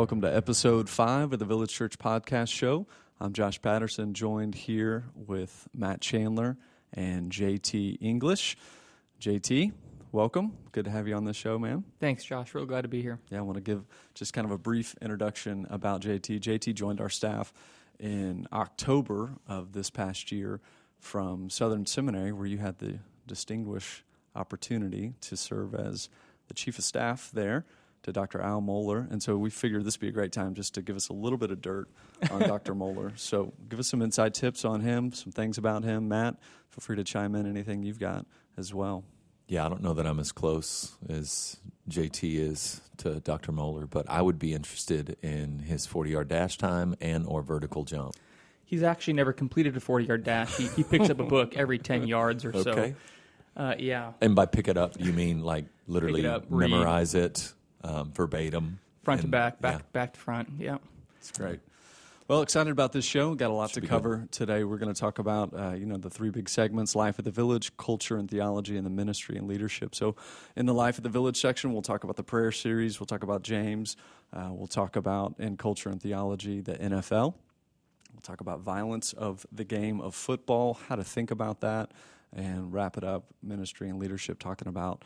Welcome to episode five of the Village Church Podcast Show. I'm Josh Patterson, joined here with Matt Chandler and JT English. JT, welcome. Good to have you on the show, man. Thanks, Josh. Real glad to be here. Yeah, I want to give just kind of a brief introduction about JT. JT joined our staff in October of this past year from Southern Seminary, where you had the distinguished opportunity to serve as the chief of staff there to Dr. Al Mohler. And so we figured this would be a great time just to give us a little bit of dirt on Dr. Mohler. So give us some inside tips on him, some things about him. Matt, feel free to chime in anything you've got as well. Yeah, I don't know that I'm as close as JT is to Dr. Mohler, but I would be interested in his 40 yard dash time and or vertical jump. He's actually never completed a 40 yard dash. He, he picks up a book every 10 yards or so. Okay. Uh, yeah. And by pick it up, you mean like literally up, read. memorize it um, verbatim? Front to back, back yeah. back to front. Yeah. It's great. Well, excited about this show. Got a lot Should to be cover today. We're going to talk about uh, you know the three big segments: life of the village, culture and theology, and the ministry and leadership. So, in the life of the village section, we'll talk about the prayer series. We'll talk about James. Uh, we'll talk about in culture and theology the NFL. We'll talk about violence of the game of football, how to think about that, and wrap it up ministry and leadership, talking about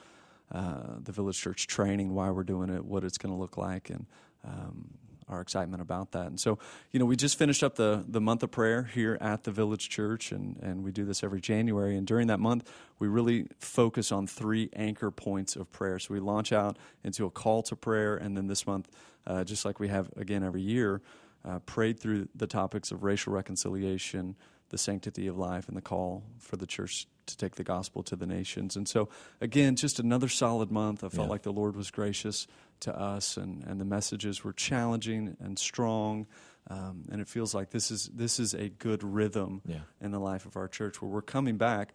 uh, the village church training, why we're doing it, what it's going to look like, and um, our excitement about that. And so, you know, we just finished up the, the month of prayer here at the village church, and, and we do this every January. And during that month, we really focus on three anchor points of prayer. So we launch out into a call to prayer, and then this month, uh, just like we have again every year, uh, prayed through the topics of racial reconciliation, the sanctity of life, and the call for the church to take the gospel to the nations. And so, again, just another solid month. I felt Yeah. like the Lord was gracious to us, and, and the messages were challenging and strong. Um, and it feels like this is this is a good rhythm Yeah. in the life of our church, where we're coming back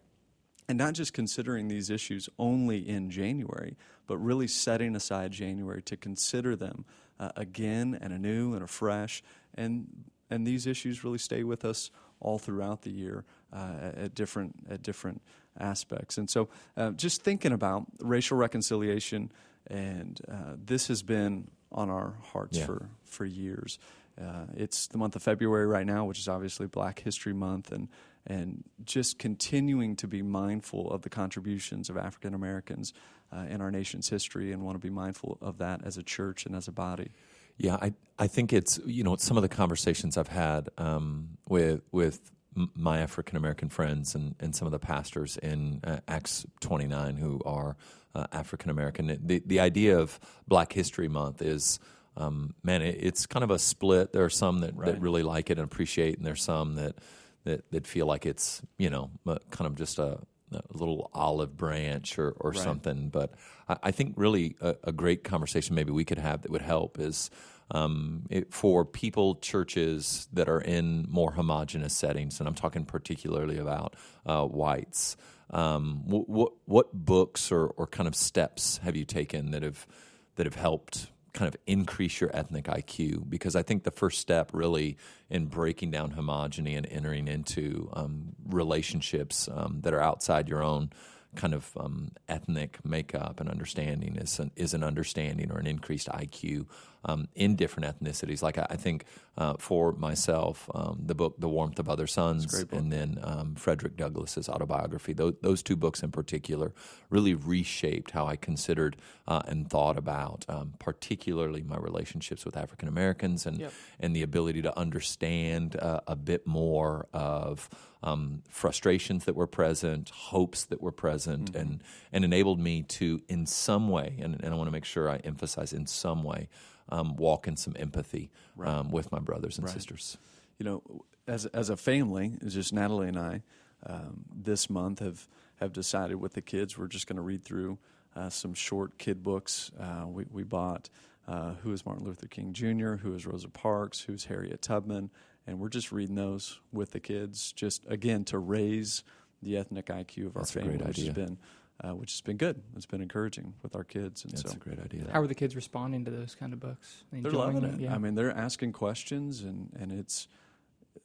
and not just considering these issues only in January, but really setting aside January to consider them uh, again and anew and afresh. And and these issues really stay with us all throughout the year uh, at different at different aspects. And so, uh, just thinking about racial reconciliation, and uh, this has been on our hearts Yeah. for for years. Uh, it's the month of February right now, which is obviously Black History Month, and and just continuing to be mindful of the contributions of African Americans uh, in our nation's history, and want to be mindful of that as a church and as a body. Yeah, I I think it's you know some of the conversations I've had um, with with my African American friends and, and some of the pastors in uh, Acts twenty nine who are uh, African American. The the idea of Black History Month is. Um, man, it, it's kind of a split. There are some that, Right. that really like it and appreciate, and there's some that that, that feel like it's you know kind of just a, a little olive branch or, or Right. something. But I, I think really a, a great conversation maybe we could have that would help is um, it, for people, churches that are in more homogenous settings, and I'm talking particularly about uh, whites. Um, what, what what books or, or kind of steps have you taken that have that have helped kind of increase your ethnic IQ? Because I think the first step really in breaking down homogeny and entering into um, relationships um, that are outside your own kind of um, ethnic makeup and understanding is an, is an understanding or an increased IQ um, in different ethnicities. Like I, I think uh, for myself, um, the book "The Warmth of Other Suns" and then um, Frederick Douglass's autobiography. Those, those two books in particular really reshaped how I considered uh, and thought about, um, particularly my relationships with African Americans and Yep. and the ability to understand uh, a bit more of um, frustrations that were present, hopes that were present, and and enabled me to, in some way, and, and I want to make sure I emphasize in some way, um, walk in some empathy um, with my brothers and Right. sisters. you know, as as a family, it's just Natalie and I, um, this month have have decided with the kids we're just going to read through uh, some short kid books. Uh, we we bought uh, Who is Martin Luther King Jr., Who is Rosa Parks, Who's Harriet Tubman, and we're just reading those with the kids, just again to raise the ethnic IQ of That's our family, great which has idea. been. Uh, which has been good. It's been encouraging with our kids, and That's so a great idea. How are the kids responding to those kind of books? they're loving them? it. Yeah. I mean, they're asking questions, and and it's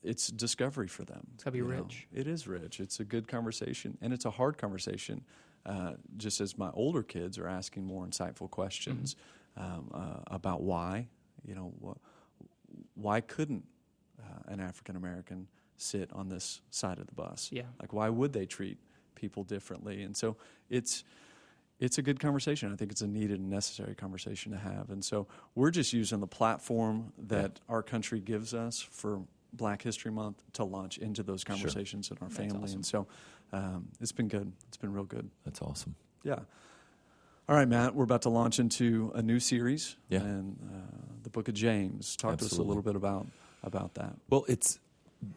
it's discovery for them. It's gotta be you know. rich. It is rich. It's a good conversation, and it's a hard conversation. Uh, just as my older kids are asking more insightful questions Mm-hmm. um, uh, about why, You know, wh- why couldn't uh, an African American sit on this side of the bus? Yeah. Like, why would they treat people differently? And so it's it's a good conversation. I think it's a needed and necessary conversation to have. And so we're just using the platform that our country gives us for Black History Month to launch into those conversations in our family. awesome. And so um, it's been good. It's been real good. That's awesome. Yeah. All right, Matt, we're about to launch into a new series Yeah. and uh, the book of James. Talk to us a little bit about about that. Well, it's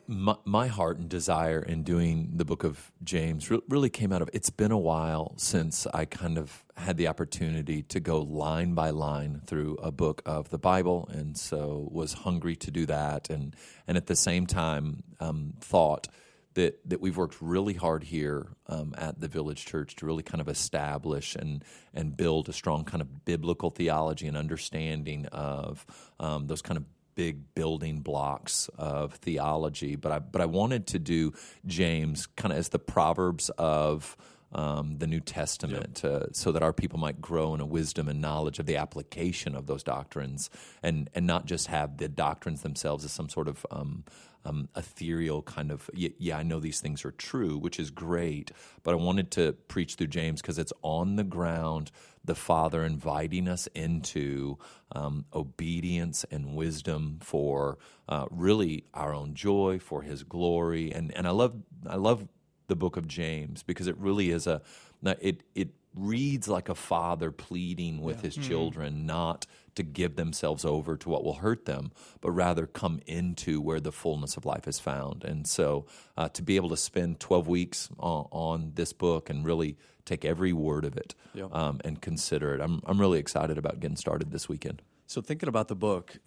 my, my heart and desire in doing the book of James re- really came out of it's been a while since I kind of had the opportunity to go line by line through a book of the Bible, and so was hungry to do that, and and at the same time um, thought that that we've worked really hard here um, at the Village Church to really kind of establish and and build a strong kind of biblical theology and understanding of um, those kind of big building blocks of theology. But I but I wanted to do James kind of as the proverbs of um, the New Testament, uh, so that our people might grow in a wisdom and knowledge of the application of those doctrines, and and not just have the doctrines themselves as some sort of um, um, ethereal kind of yeah, yeah, I know these things are true, which is great. But I wanted to preach through James because it's on the ground. The Father inviting us into um, obedience and wisdom for uh, really our own joy, for His glory, and and I love I love the book of James because it really is a it it reads like a father pleading with his children not to give themselves over to what will hurt them but rather come into where the fullness of life is found. And so uh, to be able to spend 12 weeks on, on this book and really take every word of it Yeah. um, and consider it I'm, I'm really excited about getting started this weekend So thinking about the book,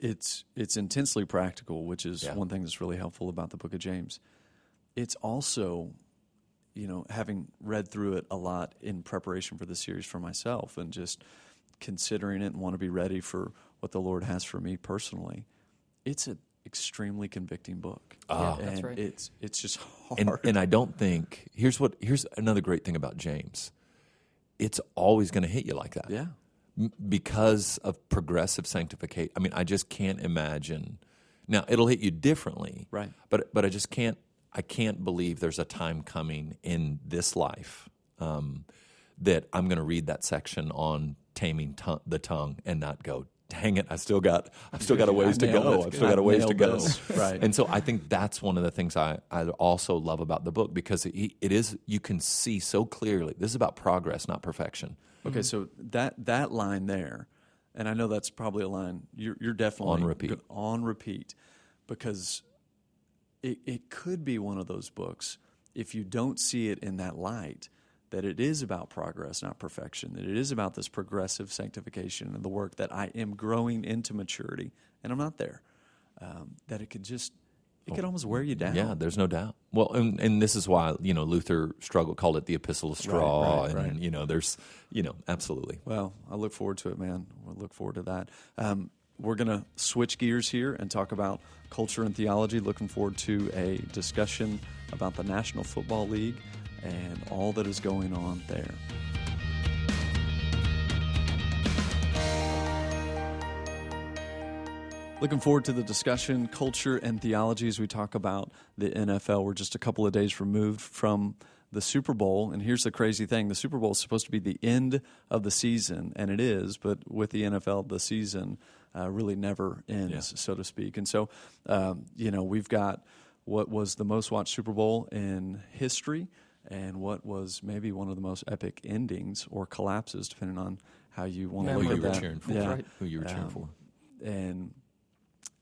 it's it's intensely practical, which is Yeah. one thing that's really helpful about the book of James. It's also, you know, having read through it a lot in preparation for the series for myself and just considering it and want to be ready for what the Lord has for me personally. It's an extremely convicting book. Ah. and That's right. It's it's just hard. and, and I don't think here's what here's another great thing about James it's always going to hit you like that yeah. Because of progressive sanctification. I mean, I just can't imagine. Now, it'll hit you differently, Right. But but I just can't. I can't believe there's a time coming in this life um, that I'm going to read that section on taming tongue the tongue and not go. Dang it! I still got. I've still got a ways to go. it. I've still got a ways to go. Right. And so I think that's one of the things I, I also love about the book because it, it is you can see so clearly this is about progress, not perfection. Okay, so that that line there, and I know that's probably a line you're, you're definitely On repeat. on repeat, because it it could be one of those books if you don't see it in that light that it is about progress, not perfection. That it is about this progressive sanctification and the work that I am growing into maturity, and I'm not there. Um, that it could just it could almost wear you down. Yeah, there's no doubt. Well, and, and this is why you know Luther struggled, called it the Epistle of Straw, right, and right. you know there's you know absolutely. Well, I look forward to it, man. I look forward to that. Um, we're going to switch gears here and talk about culture and theology. Looking forward to a discussion about the National Football League and all that is going on there. Looking forward to the discussion, culture and theology as we talk about the NFL. We're just a couple of days removed from the Super Bowl. And here's the crazy thing the Super Bowl is supposed to be the end of the season, and it is, but with the NFL, the season uh, really never ends, so to speak. And so, um, you know, we've got what was the most watched Super Bowl in history and what was maybe one of the most epic endings or collapses, depending on how you want to look at were that. cheering for? Yeah. Right. Who you were cheering Um, for? and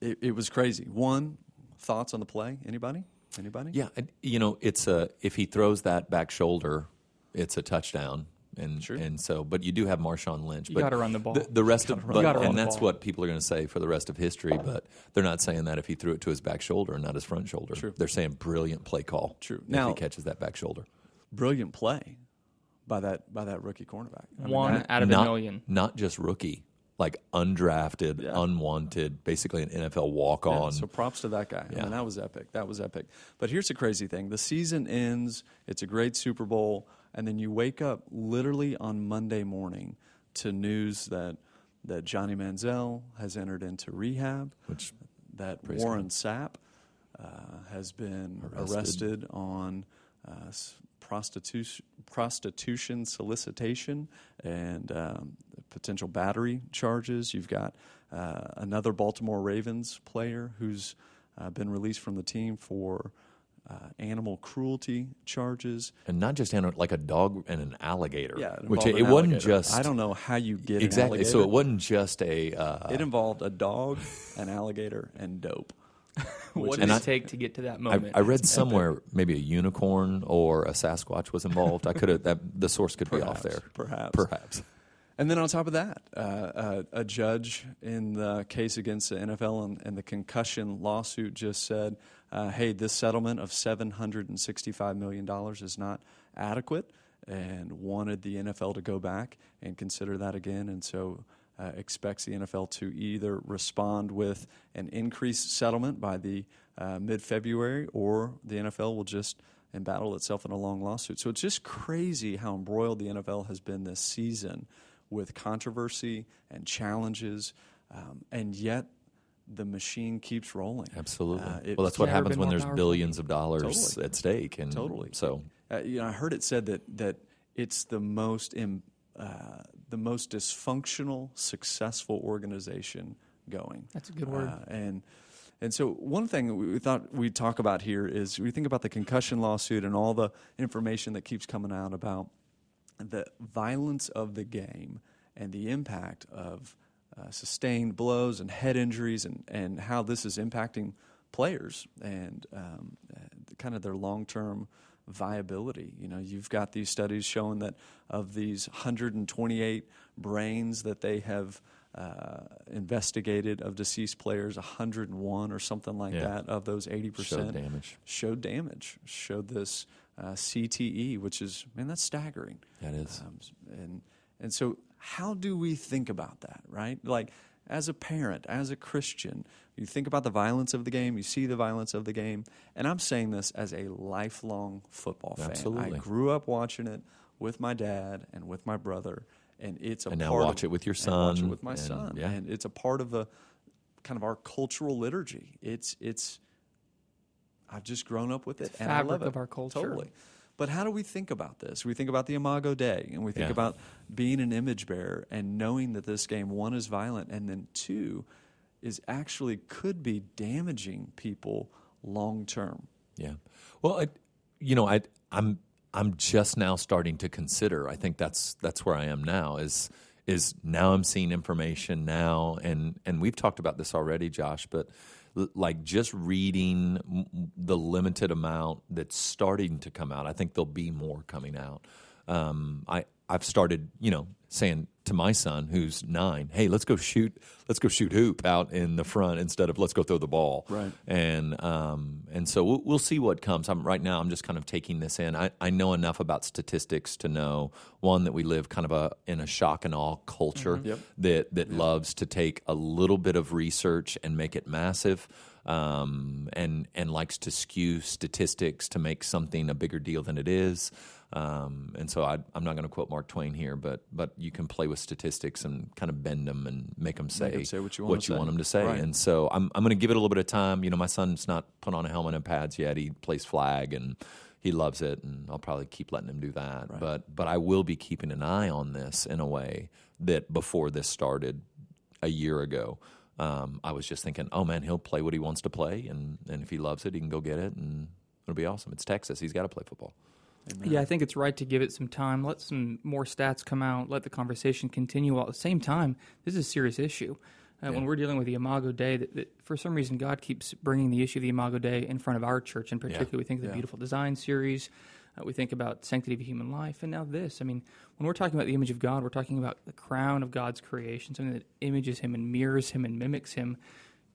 it, it was crazy. One thoughts on the play? Anybody? Anybody? Yeah, you know it's a if he throws that back shoulder, it's a touchdown. And Sure. and so, but you do have Marshawn Lynch. You but gotta run the ball. The, the rest of, but, the ball. and that's run what people are going to say for the rest of history. But they're not saying that if he threw it to his back shoulder and not his front shoulder. True. They're saying brilliant play call. True. If Now- he catches that back shoulder. Brilliant play by that by that rookie cornerback. I mean, One that- out of not, a million. Not just rookie, like undrafted, Yeah. unwanted, basically an NFL walk Yeah, on. so props to that guy. I Yeah. mean, that was epic. That was epic. But here's the crazy thing: the season ends. It's a great Super Bowl, and then you wake up literally on Monday morning to news that that Johnny Manziel has entered into rehab, Which that Warren Sapp uh, has been Arrested. arrested, on uh, prostitution, prostitution solicitation and um, potential battery charges. You've got uh, another Baltimore Ravens player who's uh, been released from the team for uh, animal cruelty charges. and not just animal, like a dog and an alligator. Yeah, it which involved it, wasn't just I don't know how you get exactly. An So it wasn't just a. Uh, It involved a dog, an alligator, and dope. What And did I- it take to get to that moment? I read somewhere maybe a unicorn or a Sasquatch was involved. I could have the source could be off there. perhaps. Perhaps. And then on top of that, uh, uh, a judge in the case against the NFL and, and the concussion lawsuit just said, uh, hey, this settlement of $765 million is not adequate and wanted the NFL to go back and consider that again. And so uh, expects the NFL to either respond with an increased settlement by the uh, mid February or the NFL will just embattle itself in a long lawsuit. So it's just crazy how embroiled the NFL has been this season with controversy and challenges, um, and yet the machine keeps rolling. Absolutely. Uh, well, that's what happens when there's billions of dollars Totally. at stake, and Totally. So Uh, you know, I heard it said that that it's the most Im, uh, the most dysfunctional, successful organization going. That's a good word. Uh, and and so one thing we thought we'd talk about here is we think about the concussion lawsuit and all the information that keeps coming out about the violence of the game and the impact of uh, sustained blows and head injuries and, and how this is impacting players and um, uh, kind of their long term viability. You know, you've got these studies showing that of these 128 brains that they have uh, investigated of deceased players, 101 or something like Yeah. that of those 80% Showed damage. showed damage, showed this uh, CTE, which is man, that's staggering. that is. Um, and and so, how do we think about that, right? Like, as a parent, as a Christian, you think about the violence of the game, you see the violence of the game, and I'm saying this as a lifelong football fan. Absolutely. I grew up watching it with my dad and with my brother, and it's a And now part watch of, it with your and watch it son, with my and- son, yeah. and it's a part of a kind of our cultural liturgy. It's it's. I've just grown up with it, It's and I love it. of our culture. Totally. But how do we think about this? We think about the Imago Dei, and we think Yeah. about being an image bearer and knowing that this game, one, is violent, and then two, is actually could be damaging people long term. Yeah. Well, I, you know, I, I'm I'm just now starting to consider. I think that's that's where I am now. Is is now I'm seeing information now, and and we've talked about this already, Josh. But l- like just reading the limited amount that's starting to come out, I think there'll be more coming out. Um, I I've started, you know, saying to my son who's nine, "Hey, let's go shoot, let's go shoot hoop out in the front instead of let's go throw the ball." Right. and um, and so we'll, we'll see what comes. I'm right now. I'm just kind of taking this in. I, I know enough about statistics to know one that we live kind of a in a shock and awe culture Yep. that that loves to take a little bit of research and make it massive. Um, and and likes to skew statistics to make something a bigger deal than it is. Um, and so I, I'm not going to quote Mark Twain here, but but you can play with statistics and kind of bend them and make them say, 'em say what you want, what to say. them to say. Right. And so I'm I'm going to give it a little bit of time. You know, my son's not put on a helmet and pads yet. He plays flag and he loves it, and I'll probably keep letting him do that. But but I will be keeping an eye on this in a way that before this started a year ago. Um, I was just thinking, oh man, he'll play what he wants to play, and, and if he loves it, he can go get it, and it'll be awesome. It's Texas; he's got to play football. Yeah, I think it's right to give it some time, let some more stats come out, let the conversation continue. While at the same time, this is a serious issue. Uh, When we're dealing with the Imago Dei, that, that for some reason God keeps bringing the issue of the Imago Dei in front of our church. In particular, we think of the Yeah. Beautiful Design series. Uh, we think about sanctity of human life, and now this. I mean, when we're talking about the image of God, we're talking about the crown of God's creation, something that images Him and mirrors Him and mimics Him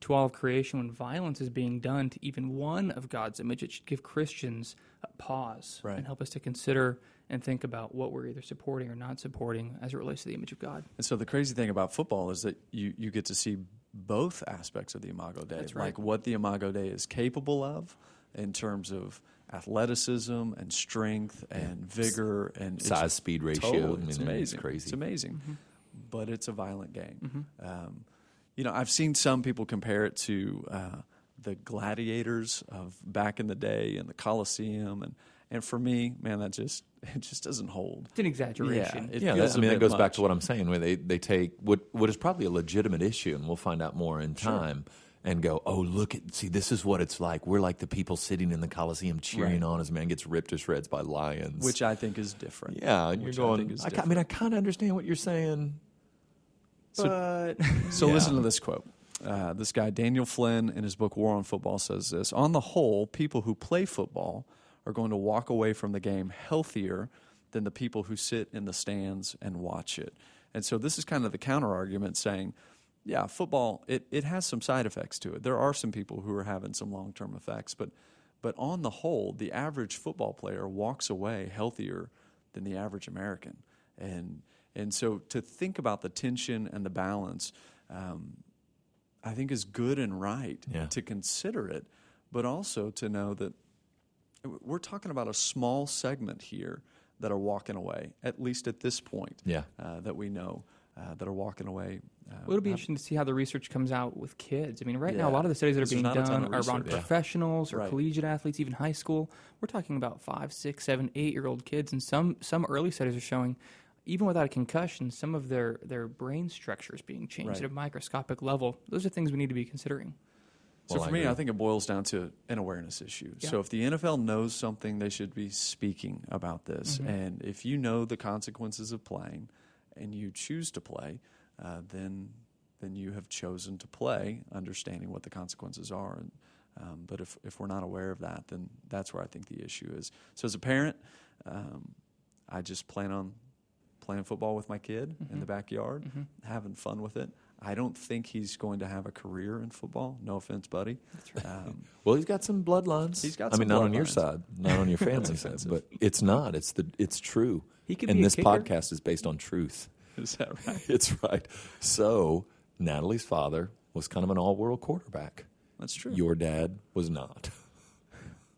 to all of creation. When violence is being done to even one of God's image, it should give Christians a pause Right. and help us to consider and think about what we're either supporting or not supporting as it relates to the image of God. And so the crazy thing about football is that you, you get to see both aspects of the Imago Dei, That's right. like what the Imago Dei is capable of in terms of athleticism and strength and vigor and Size speed ratio. Totally, I mean, it's it's amazing. crazy. It's amazing. but it's a violent game. Um, you know, I've seen some people compare it to uh, the gladiators of back in the day in the Coliseum, and and for me, man, that just it just doesn't hold. It's an exaggeration. it yeah, feels that, a I mean that bit goes back to what I'm saying. Where they they take what what is probably a legitimate issue, and we'll find out more in time. And go, oh look at see this is what it's like. We're like the people sitting in the Coliseum cheering Right. on as a man gets ripped to shreds by lions. which I think is different. yeah, and you're which I going. think is I, I mean, I kind of understand what you're saying, So- but So Yeah. listen to this quote. Uh, this guy, Daniel Flynn, in his book War on Football, says this On the whole, people who play football are going to walk away from the game healthier than the people who sit in the stands and watch it. And so this is kind of the counter argument saying, yeah, football, it, it has some side effects to it. There are some people who are having some long term effects, but, but on the whole, the average football player walks away healthier than the average American. And, and so to think about the tension and the balance, um, I think is good and right Yeah. to consider it, but also to know that we're talking about a small segment here that are walking away, at least at this point, Yeah. uh, that we know uh, that are walking away. Uh, Well, it'll be interesting to see how the research comes out with kids. I mean, right now, a lot of the studies that are Because being there's not a ton done are around. Yeah. professionals or Right. collegiate athletes, even high school. We're talking about five, six, seven, eight-year-old kids, and some some early studies are showing, even without a concussion, some of their their brain structures being changed Right. at a microscopic level. Those are things we need to be considering. So Well, for I me, agree. I think it boils down to an awareness issue. Yeah. So if the NFL knows something, they should be speaking about this. Mm-hmm. And if you know the consequences of playing, and you choose to play, uh, then then you have chosen to play, understanding what the consequences are. And, um, but if if we're not aware of that, then that's where I think the issue is. So as a parent, um, I just plan on playing football with my kid Mm-hmm. in the backyard, having fun with it. I don't think he's going to have a career in football. No offense, buddy. That's right. Um, Well, he's got some bloodlines. He's got I some mean, not on your side, not on your family side, but it's not. It's the. It's true. He could and be this kicker. podcast is based on truth. is that right? It's right. So Natalie's father was kind of an all-world quarterback. That's true. Your dad was not.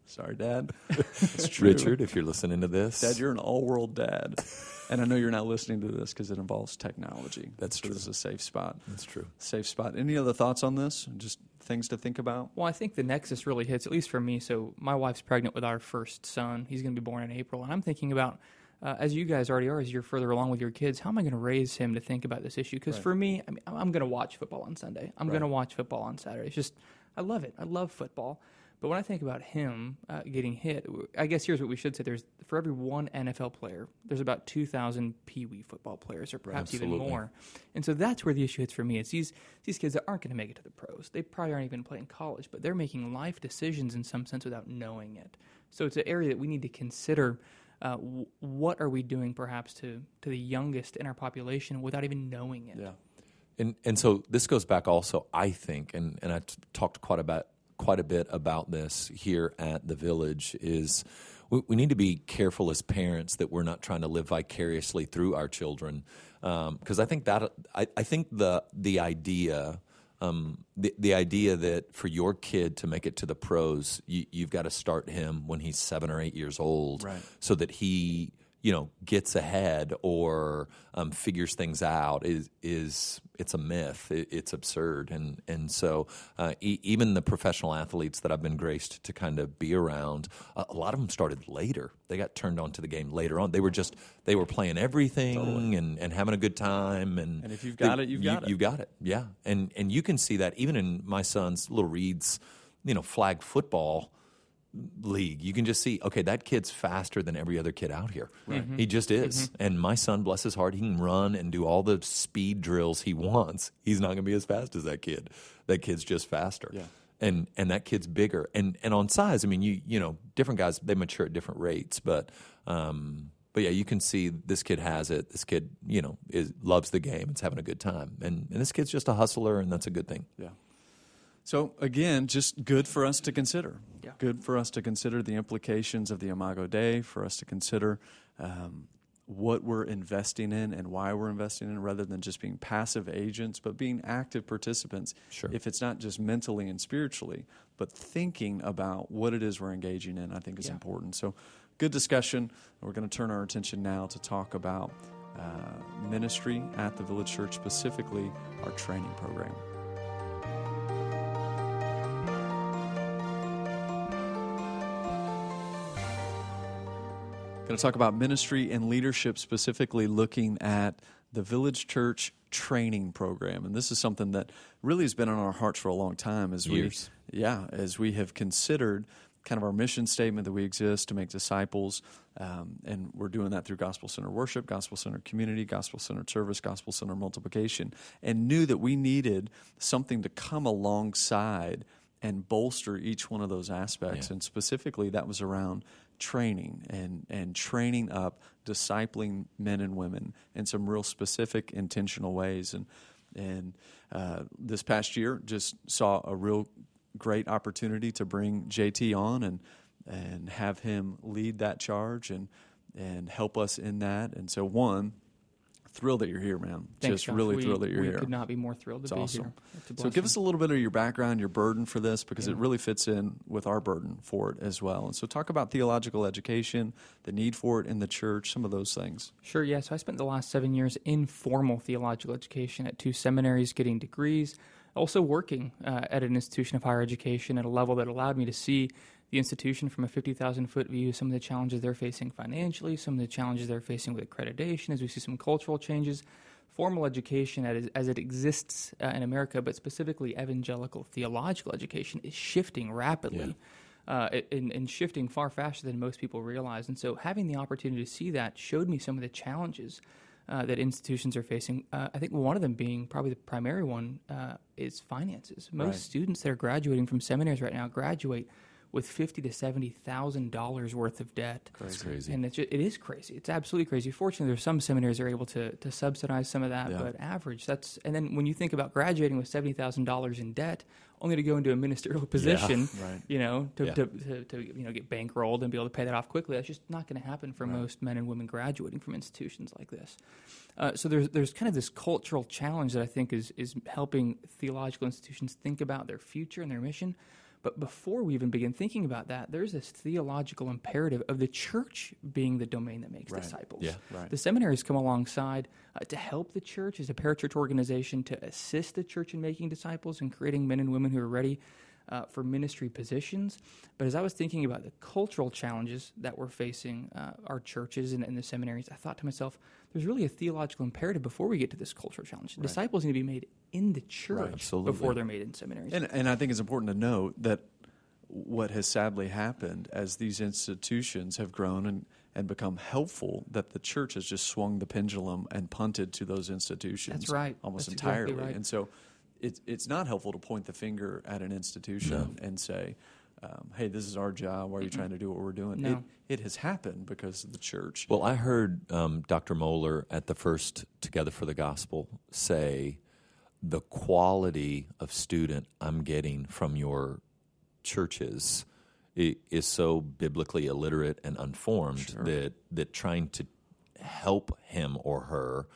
Sorry, Dad. It's true. Richard, if you're listening to this, Dad, you're an all-world dad, and I know you're not listening to this because it involves technology. That's so true. This is a safe spot. that's true. Safe spot. Any other thoughts on this? Just things to think about. Well, I think the nexus really hits, at least for me. So, my wife's pregnant with our first son. He's going to be born in April. And I'm thinking about, uh, as you guys already are, as you're further along with your kids, how am I going to raise him to think about this issue? Because Right. for me, I mean, I'm- I'm going to watch football on Sunday. I'm Right. going to watch football on Saturday. It's just, I love it. I love football. But when I think about him uh, getting hit, I guess here's what we should say: there's for every one NFL player, there's about 2,000 Pee Wee football players, or perhaps even Absolutely. more. And so that's where the issue hits for me. It's these these kids that aren't going to make it to the pros. They probably aren't even playing college, but they're making life decisions in some sense without knowing it. So it's an area that we need to consider. Uh, w- what are we doing, perhaps, to to the youngest in our population without even knowing it? Yeah. And and so this goes back also, I think, and and I t- talked quite about quite a bit about this here at the village is we, we need to be careful as parents that we're not trying to live vicariously through our children because I think that I, I think the the idea. Um, the the idea that for your kid to make it to the pros, you, you've got to start him when he's seven or eight years old, Right. so that he you know gets ahead or um, figures things out is is it's a myth. It, it's absurd. And and so uh, e- even the professional athletes that I've been graced to kind of be around a, a lot of them started later. They got turned on to the game later on. They were just they were playing everything and, and having a good time and And if you've got they- it, you've you, got it. you've got it. Yeah. And and you can see that even in my son's little Reed's you know flag football league, you can just see, okay, that kid's faster than every other kid out here. He just is. And my son, bless his heart, he can run and do all the speed drills he wants. He's not going to be as fast as that kid. That kid's just faster. Yeah. And and that kid's bigger. And and on size, I mean, you you know, different guys they mature at different rates, but um but yeah, you can see this kid has it. This kid, you know, is loves the game. It's having a good time. And and this kid's just a hustler and that's a good thing. Yeah. So again, just good for us to consider. Yeah. Good for us to consider the implications of the Imago Dei. For us to consider um, what we're investing in and why we're investing in, rather than just being passive agents, but being active participants. Sure. If it's not just mentally and spiritually, but thinking about what it is we're engaging in, I think is Yeah. important. So, good discussion. We're going to turn our attention now to talk about. Uh, ministry at the Village Church, specifically our training program. Going to talk about ministry and leadership, specifically looking at the Village Church training program, and this is something that really has been on our hearts for a long time. As Years. we, yeah, as we have considered kind of our mission statement that we exist to make disciples, um, and we're doing that through Gospel Center worship, Gospel Center community, Gospel Center service, Gospel Center multiplication, and knew that we needed something to come alongside and bolster each one of those aspects. Yeah. And specifically, that was around training and, and training up, discipling men and women in some real specific, intentional ways. And, and uh, this past year, just saw a real great opportunity to bring JT on and, and have him lead that charge and, and help us in that. And so, one, thrilled that you're here, man. Thanks, just Josh. really we, thrilled that you're we here. could not be more thrilled to It's be awesome. here. So give us a little bit of your background, your burden for this, because it really fits in with our burden for it as well. And so talk about theological education, the need for it in the church, some of those things. Sure, yeah. So I spent the last seven years in formal theological education at two seminaries, getting degrees, also working uh, at an institution of higher education at a level that allowed me to see the institution from a 50,000 foot view, some of the challenges they're facing financially, some of the challenges they're facing with accreditation, as we see some cultural changes. Formal education, as, as it exists uh, in America, but specifically evangelical theological education, is shifting rapidly uh, and, and shifting far faster than most people realize. And so, having the opportunity to see that showed me some of the challenges uh, that institutions are facing. Uh, I think one of them being probably the primary one uh, is finances. Most Right. students that are graduating from seminaries right now graduate with fifty to seventy thousand dollars worth of debt. That's crazy. And it's ju- it is crazy. It's absolutely crazy. Fortunately, there's some seminaries that are able to to subsidize some of that, Yeah. but average that's. And then when you think about graduating with seventy thousand dollars in debt, only to go into a ministerial position, Right. you know, to, Yeah. to, to, to you know get bankrolled and be able to pay that off quickly. That's just not going to happen for most men and women graduating from institutions like this. Uh, so there's there's kind of this cultural challenge that I think is is helping theological institutions think about their future and their mission. But before we even begin thinking about that, there's this theological imperative of the church being the domain that makes Right. disciples. Yeah. Right. The seminaries come alongside uh, to help the church as a parachurch organization to assist the church in making disciples and creating men and women who are ready uh, for ministry positions. But as I was thinking about the cultural challenges that we're facing uh, our churches and, and the seminaries, I thought to myself, there's really a theological imperative before we get to this cultural challenge. Disciples need to be made in the church Absolutely. before they're made in seminaries. And, and I think it's important to note that what has sadly happened as these institutions have grown and, and become helpful, that the church has just swung the pendulum and punted to those institutions. That's right. Almost That's exactly entirely. right. And so it's, it's not helpful to point the finger at an institution and say, um, hey, this is our job. Why are you trying to do what we're doing? No. It, it has happened because of the church. Well, I heard um, Dr. Mohler at the first Together for the Gospel say the quality of student I'm getting from your churches is so biblically illiterate and unformed that that trying to help him or her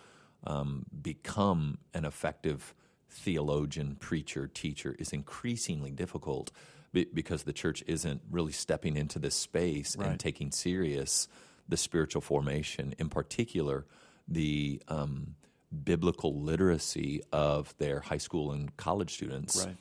um, become an effective theologian, preacher, teacher is increasingly difficult be- because the church isn't really stepping into this space Right. and taking serious the spiritual formation, in particular the um, biblical literacy of their high school and college students. Right.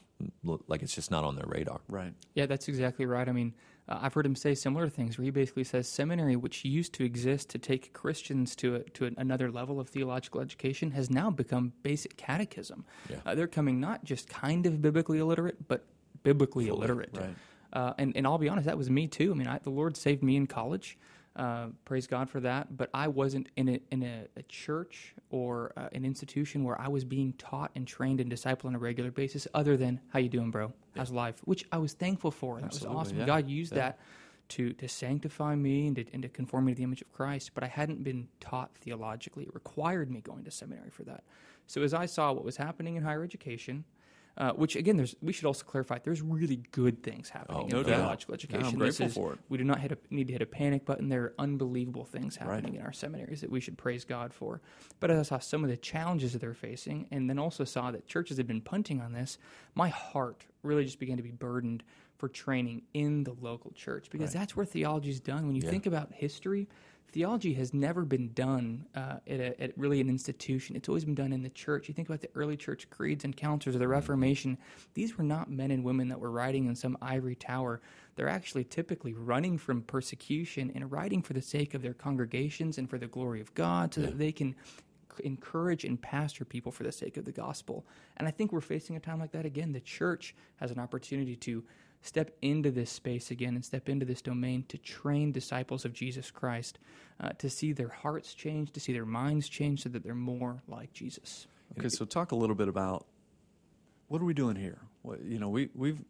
Like it's just not on their radar. right. Yeah, that's exactly right. I mean, uh, I've heard him say similar things where he basically says seminary, which used to exist to take Christians to a, to another level of theological education, has now become basic catechism. Yeah. Uh, they're coming not just kind of biblically illiterate, but biblically illiterate. right. Uh, and, and I'll be honest, that was me too. I mean, I, the Lord saved me in college. Uh, praise God for that. But I wasn't in a, in a, a church or uh, an institution where I was being taught and trained and discipled on a regular basis, other than "How you doing, bro? How's life?" Which I was thankful for. and That Absolutely, was awesome. yeah. God used Yeah. that to to sanctify me and to, and to conform me to the image of Christ. But I hadn't been taught theologically. It required me going to seminary for that. So as I saw what was happening in higher education. Uh, which again, there's we should also clarify. There's really good things happening Oh, in no doubt. theological education. I'm This grateful is- for it. we do not hit a, need to hit a panic button. There are unbelievable things happening Right. in our seminaries that we should praise God for. But as I saw some of the challenges that they're facing, and then also saw that churches had been punting on this, my heart really just began to be burdened for training in the local church because Right. that's where theology is done. When you Yeah. think about history, theology has never been done uh, at, a, at really an institution. It's always been done in the church. You think about the early church creeds and councils of the Reformation. These were not men and women that were writing in some ivory tower. They're actually typically running from persecution and writing for the sake of their congregations and for the glory of God, so that they can encourage and pastor people for the sake of the gospel. And I think we're facing a time like that again. The church has an opportunity to step into this space again and step into this domain to train disciples of Jesus Christ, uh, to see their hearts change, to see their minds change, so that they're more like Jesus. Okay, so talk a little bit about what are we doing here? What, you know, we, we've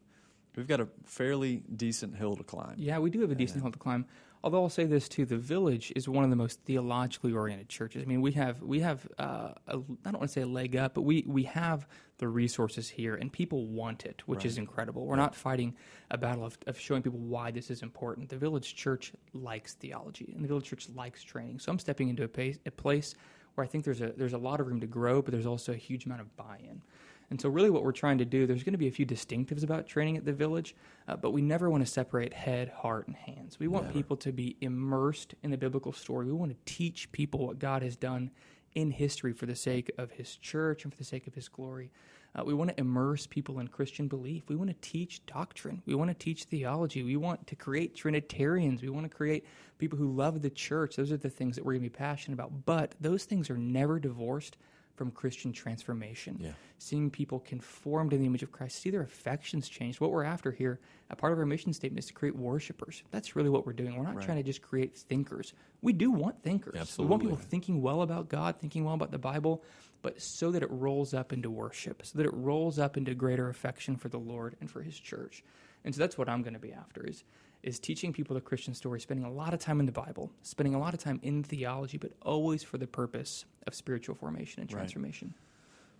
we've got a fairly decent hill to climb. Yeah, we do have a decent hill to climb. Although I'll say this too, the village is one of the most theologically oriented churches. I mean, we have we have uh, a, I don't want to say a leg up, but we we have the resources here, and people want it, which is incredible. We're not fighting a battle of, of showing people why this is important. The village church likes theology, and the village church likes training. So I'm stepping into a, pace, a place where I think there's a there's a lot of room to grow, but there's also a huge amount of buy-in. And so, really, what we're trying to do, there's going to be a few distinctives about training at the village, uh, but we never want to separate head, heart, and hands. We want people to be immersed in the biblical story. We want to teach people what God has done in history for the sake of His church and for the sake of His glory. Uh, we want to immerse people in Christian belief. We want to teach doctrine. We want to teach theology. We want to create Trinitarians. We want to create people who love the church. Those are the things that we're going to be passionate about. But those things are never divorced from Christian transformation. Yeah. Seeing people conformed in the image of Christ, see their affections changed. What we're after here, a part of our mission statement is to create worshipers. That's really what we're doing. We're not Right. trying to just create thinkers. We do want thinkers. We want people thinking well about God, thinking well about the Bible, but so that it rolls up into worship, so that it rolls up into greater affection for the Lord and for His church. And so that's what I'm going to be after is is teaching people the Christian story, spending a lot of time in the Bible, spending a lot of time in theology, but always for the purpose of spiritual formation and Right. transformation.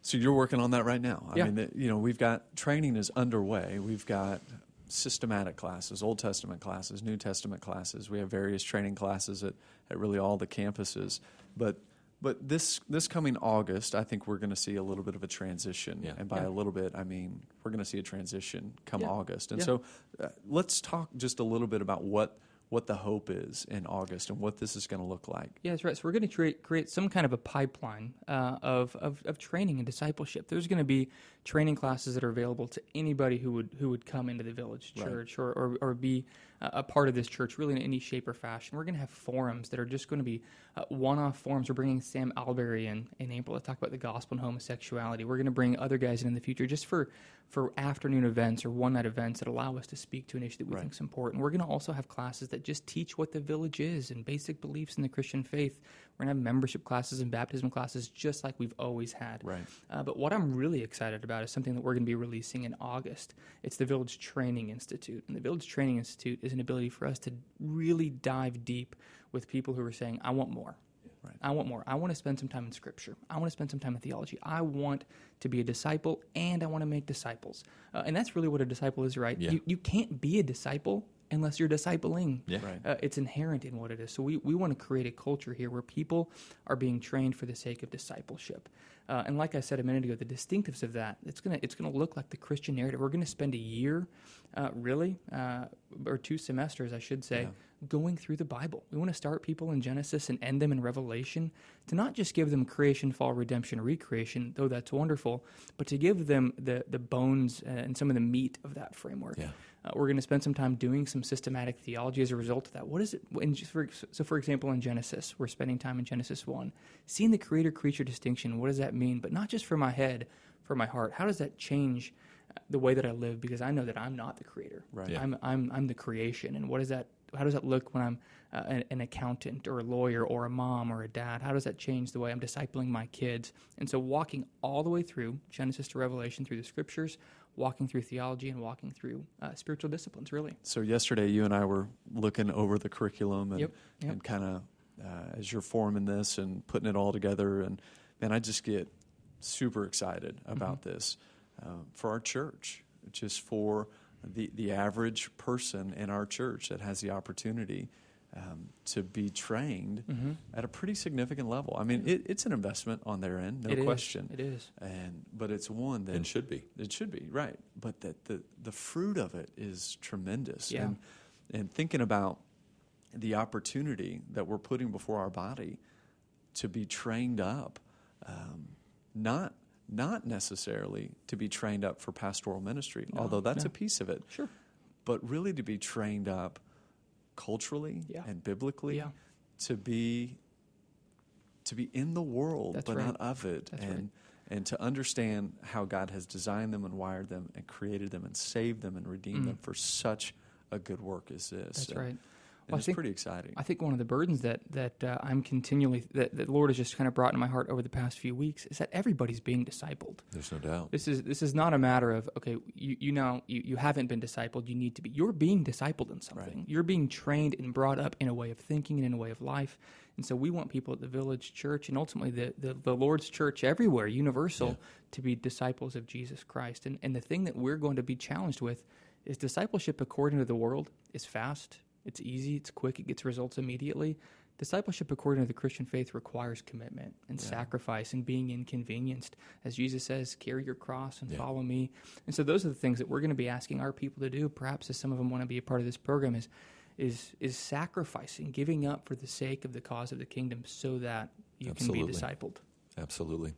So you're working on that right now. I Yeah. mean, you know, we've got training is underway. We've got systematic classes, Old Testament classes, New Testament classes. We have various training classes at, at really all the campuses. But but this this coming August, I think we're going to see a little bit of a transition. Yeah. And by Yeah. a little bit, I mean we're going to see a transition come Yeah. August. And Yeah. so uh, let's talk just a little bit about what what the hope is in August and what this is going to look like. Yeah, that's right. So we're going to create create some kind of a pipeline uh, of, of of training and discipleship. There's going to be training classes that are available to anybody who would who would come into the village Right. church or, or or be a part of this church, really in any shape or fashion. We're going to have forums that are just going to be uh, one-off forums. We're bringing Sam Allberry in in April to talk about the gospel and homosexuality. We're going to bring other guys in in the future just for for afternoon events or one-night events that allow us to speak to an issue that we Right. think is important. We're going to also have classes that just teach what the village is and basic beliefs in the Christian faith. We're going to have membership classes and baptism classes just like we've always had. Right. Uh, but what I'm really excited about is something that we're going to be releasing in August. It's the Village Training Institute. And the Village Training Institute is an ability for us to really dive deep with people who are saying, I want more. Right. I want more. I want to spend some time in Scripture. I want to spend some time in theology. I want to be a disciple and I want to make disciples. Uh, and that's really what a disciple is, right? Yeah. You, you can't be a disciple unless you're discipling. Yeah. Right. Uh, it's inherent in what it is. So we, we want to create a culture here where people are being trained for the sake of discipleship. Uh, and like I said a minute ago, the distinctives of that it's gonna it's gonna look like the Christian narrative. We're gonna spend a year, uh, really, uh, or two semesters, I should say, Yeah. going through the Bible. We want to start people in Genesis and end them in Revelation to not just give them creation, fall, redemption, recreation, though that's wonderful, but to give them the the bones uh, and some of the meat of that framework. Yeah. Uh, we're going to spend some time doing some systematic theology as a result of that. What is it? For, so, for example, in Genesis, we're spending time in Genesis 1, seeing the creator creature distinction. What does that mean? But not just for my head, for my heart. How does that change the way that I live? Because I know that I'm not the creator. Right. Yeah. I'm, I'm, I'm the creation. And what is that? How does that look when I'm uh, an, an accountant or a lawyer or a mom or a dad? How does that change the way I'm discipling my kids? And so, walking all the way through Genesis to Revelation through the scriptures, walking through theology, and walking through uh, spiritual disciplines, really. So yesterday, you and I were looking over the curriculum and Yep, yep. and kind of uh, as you're forming this and putting it all together, and man, I just get super excited about Mm-hmm. this uh, for our church, just for the the average person in our church that has the opportunity um, to be trained Mm-hmm. at a pretty significant level. I mean, it, it's an investment on their end, no It is. question. It is. And but it's one that And should be. it should be right, but that the the fruit of it is tremendous. Yeah. And and thinking about the opportunity that we're putting before our body to be trained up, um, not not necessarily to be trained up for pastoral ministry, No, although that's no. a piece of it, Sure. but really to be trained up culturally Yeah. and biblically Yeah. to be to be in the world That's but right. not of it That's and right. and to understand how God has designed them and wired them and created them and saved them and redeemed Mm. them for such a good work as this. That's And- right. Well, it's think- pretty exciting. I think one of the burdens that that uh, I'm continually that the Lord has just kind of brought in my heart over the past few weeks is that everybody's being discipled. There's no doubt. This is this is not a matter of okay, you you now you, you haven't been discipled, you need to be. You're being discipled in something. Right. You're being trained and brought up in a way of thinking and in a way of life. And so we want people at the Village Church and ultimately the the, the Lord's Church everywhere, universal, Yeah. to be disciples of Jesus Christ. And and the thing that we're going to be challenged with is discipleship according to the world is fast, it's easy, it's quick, it gets results immediately. Discipleship according to the Christian faith requires commitment and Yeah. sacrifice and being inconvenienced. As Jesus says, carry your cross and Yeah. follow me. And so those are the things that we're going to be asking our people to do. Perhaps as some of them want to be a part of this program is is is sacrificing, giving up for the sake of the cause of the kingdom so that you Absolutely. can be discipled. Absolutely.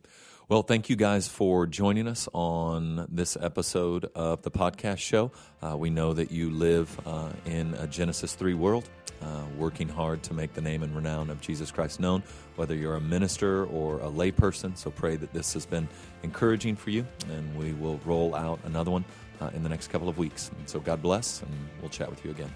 Well, thank you guys for joining us on this episode of the podcast show. Uh, we know that you live uh, in a Genesis 3 world, uh, working hard to make the name and renown of Jesus Christ known, whether you're a minister or a layperson. So pray that this has been encouraging for you, and we will roll out another one uh, in the next couple of weeks. And so God bless, and we'll chat with you again.